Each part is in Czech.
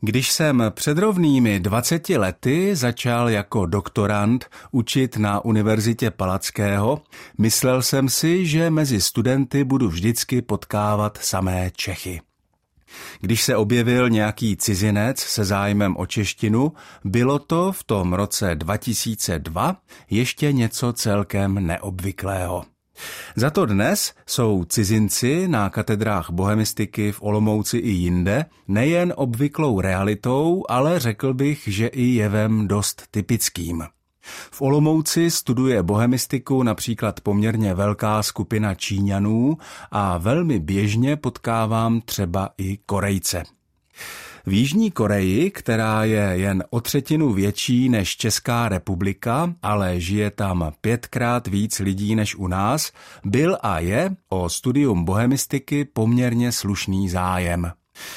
Když jsem před rovnými 20 lety začal jako doktorant učit na Univerzitě Palackého, myslel jsem si, že mezi studenty budu vždycky potkávat samé Čechy. Když se objevil nějaký cizinec se zájmem o češtinu, bylo to v tom roce 2002 ještě něco celkem neobvyklého. Za to dnes jsou cizinci na katedrách bohemistiky v Olomouci i jinde nejen obvyklou realitou, ale řekl bych, že i jevem dost typickým. V Olomouci studuje bohemistiku například poměrně velká skupina Číňanů a velmi běžně potkávám třeba i Korejce. V Jižní Koreji, která je jen o třetinu větší než Česká republika, ale žije tam pětkrát víc lidí než u nás, byl a je o studium bohemistiky poměrně slušný zájem.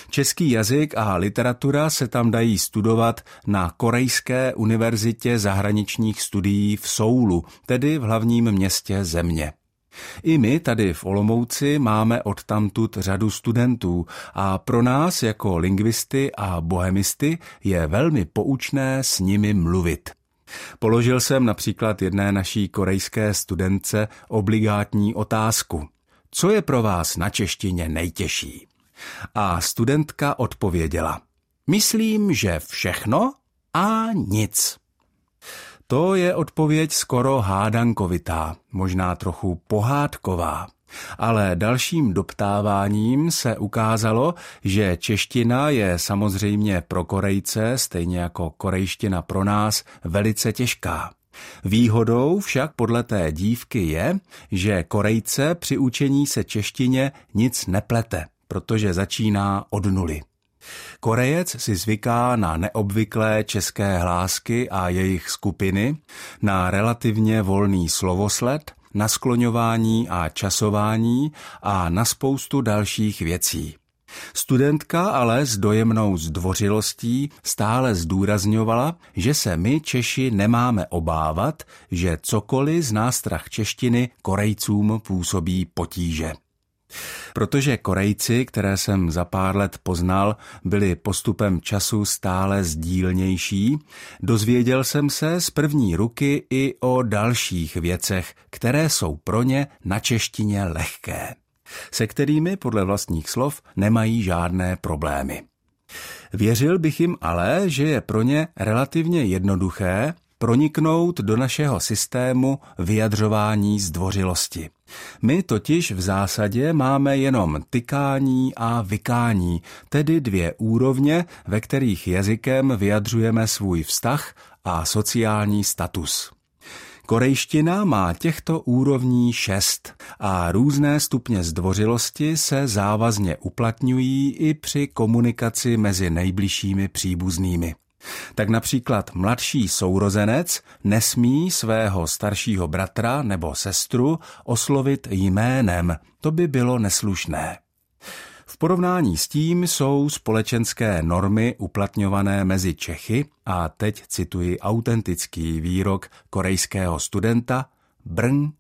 Český jazyk a literatura se tam dají studovat na Korejské univerzitě zahraničních studií v Soulu, tedy v hlavním městě země. I my tady v Olomouci máme odtamtud řadu studentů a pro nás jako lingvisty a bohemisty je velmi poučné s nimi mluvit. Položil jsem například jedné naší korejské studence obligátní otázku. Co je pro vás na češtině nejtěžší? A studentka odpověděla. Myslím, že všechno a nic. To je odpověď skoro hádankovitá, možná trochu pohádková. Ale dalším doptáváním se ukázalo, že čeština je samozřejmě pro Korejce, stejně jako korejština pro nás, velice těžká. Výhodou však podle té dívky je, že Korejce při učení se češtině nic neplete, protože začíná od nuly. Korejec si zvyká na neobvyklé české hlásky a jejich skupiny, na relativně volný slovosled, na skloňování a časování a na spoustu dalších věcí. Studentka ale s dojemnou zdvořilostí stále zdůrazňovala, že se my Češi nemáme obávat, že cokoliv z nástrah češtiny Korejcům působí potíže. Protože Korejci, které jsem za pár let poznal, byli postupem času stále sdílnější, dozvěděl jsem se z první ruky i o dalších věcech, které jsou pro ně na češtině lehké, se kterými podle vlastních slov nemají žádné problémy. Věřil bych jim ale, že je pro ně relativně jednoduché proniknout do našeho systému vyjadřování zdvořilosti. My totiž v zásadě máme jenom tykání a vykání, tedy dvě úrovně, ve kterých jazykem vyjadřujeme svůj vztah a sociální status. Korejština má těchto úrovní šest a různé stupně zdvořilosti se závazně uplatňují i při komunikaci mezi nejbližšími příbuznými. Tak například mladší sourozenec nesmí svého staršího bratra nebo sestru oslovit jménem, to by bylo neslušné. V porovnání s tím jsou společenské normy uplatňované mezi Čechy a teď cituji autentický výrok korejského studenta Brn.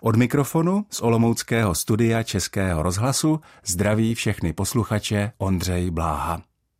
Od mikrofonu z Olomouckého studia Českého rozhlasu zdraví všechny posluchače Ondřej Bláha.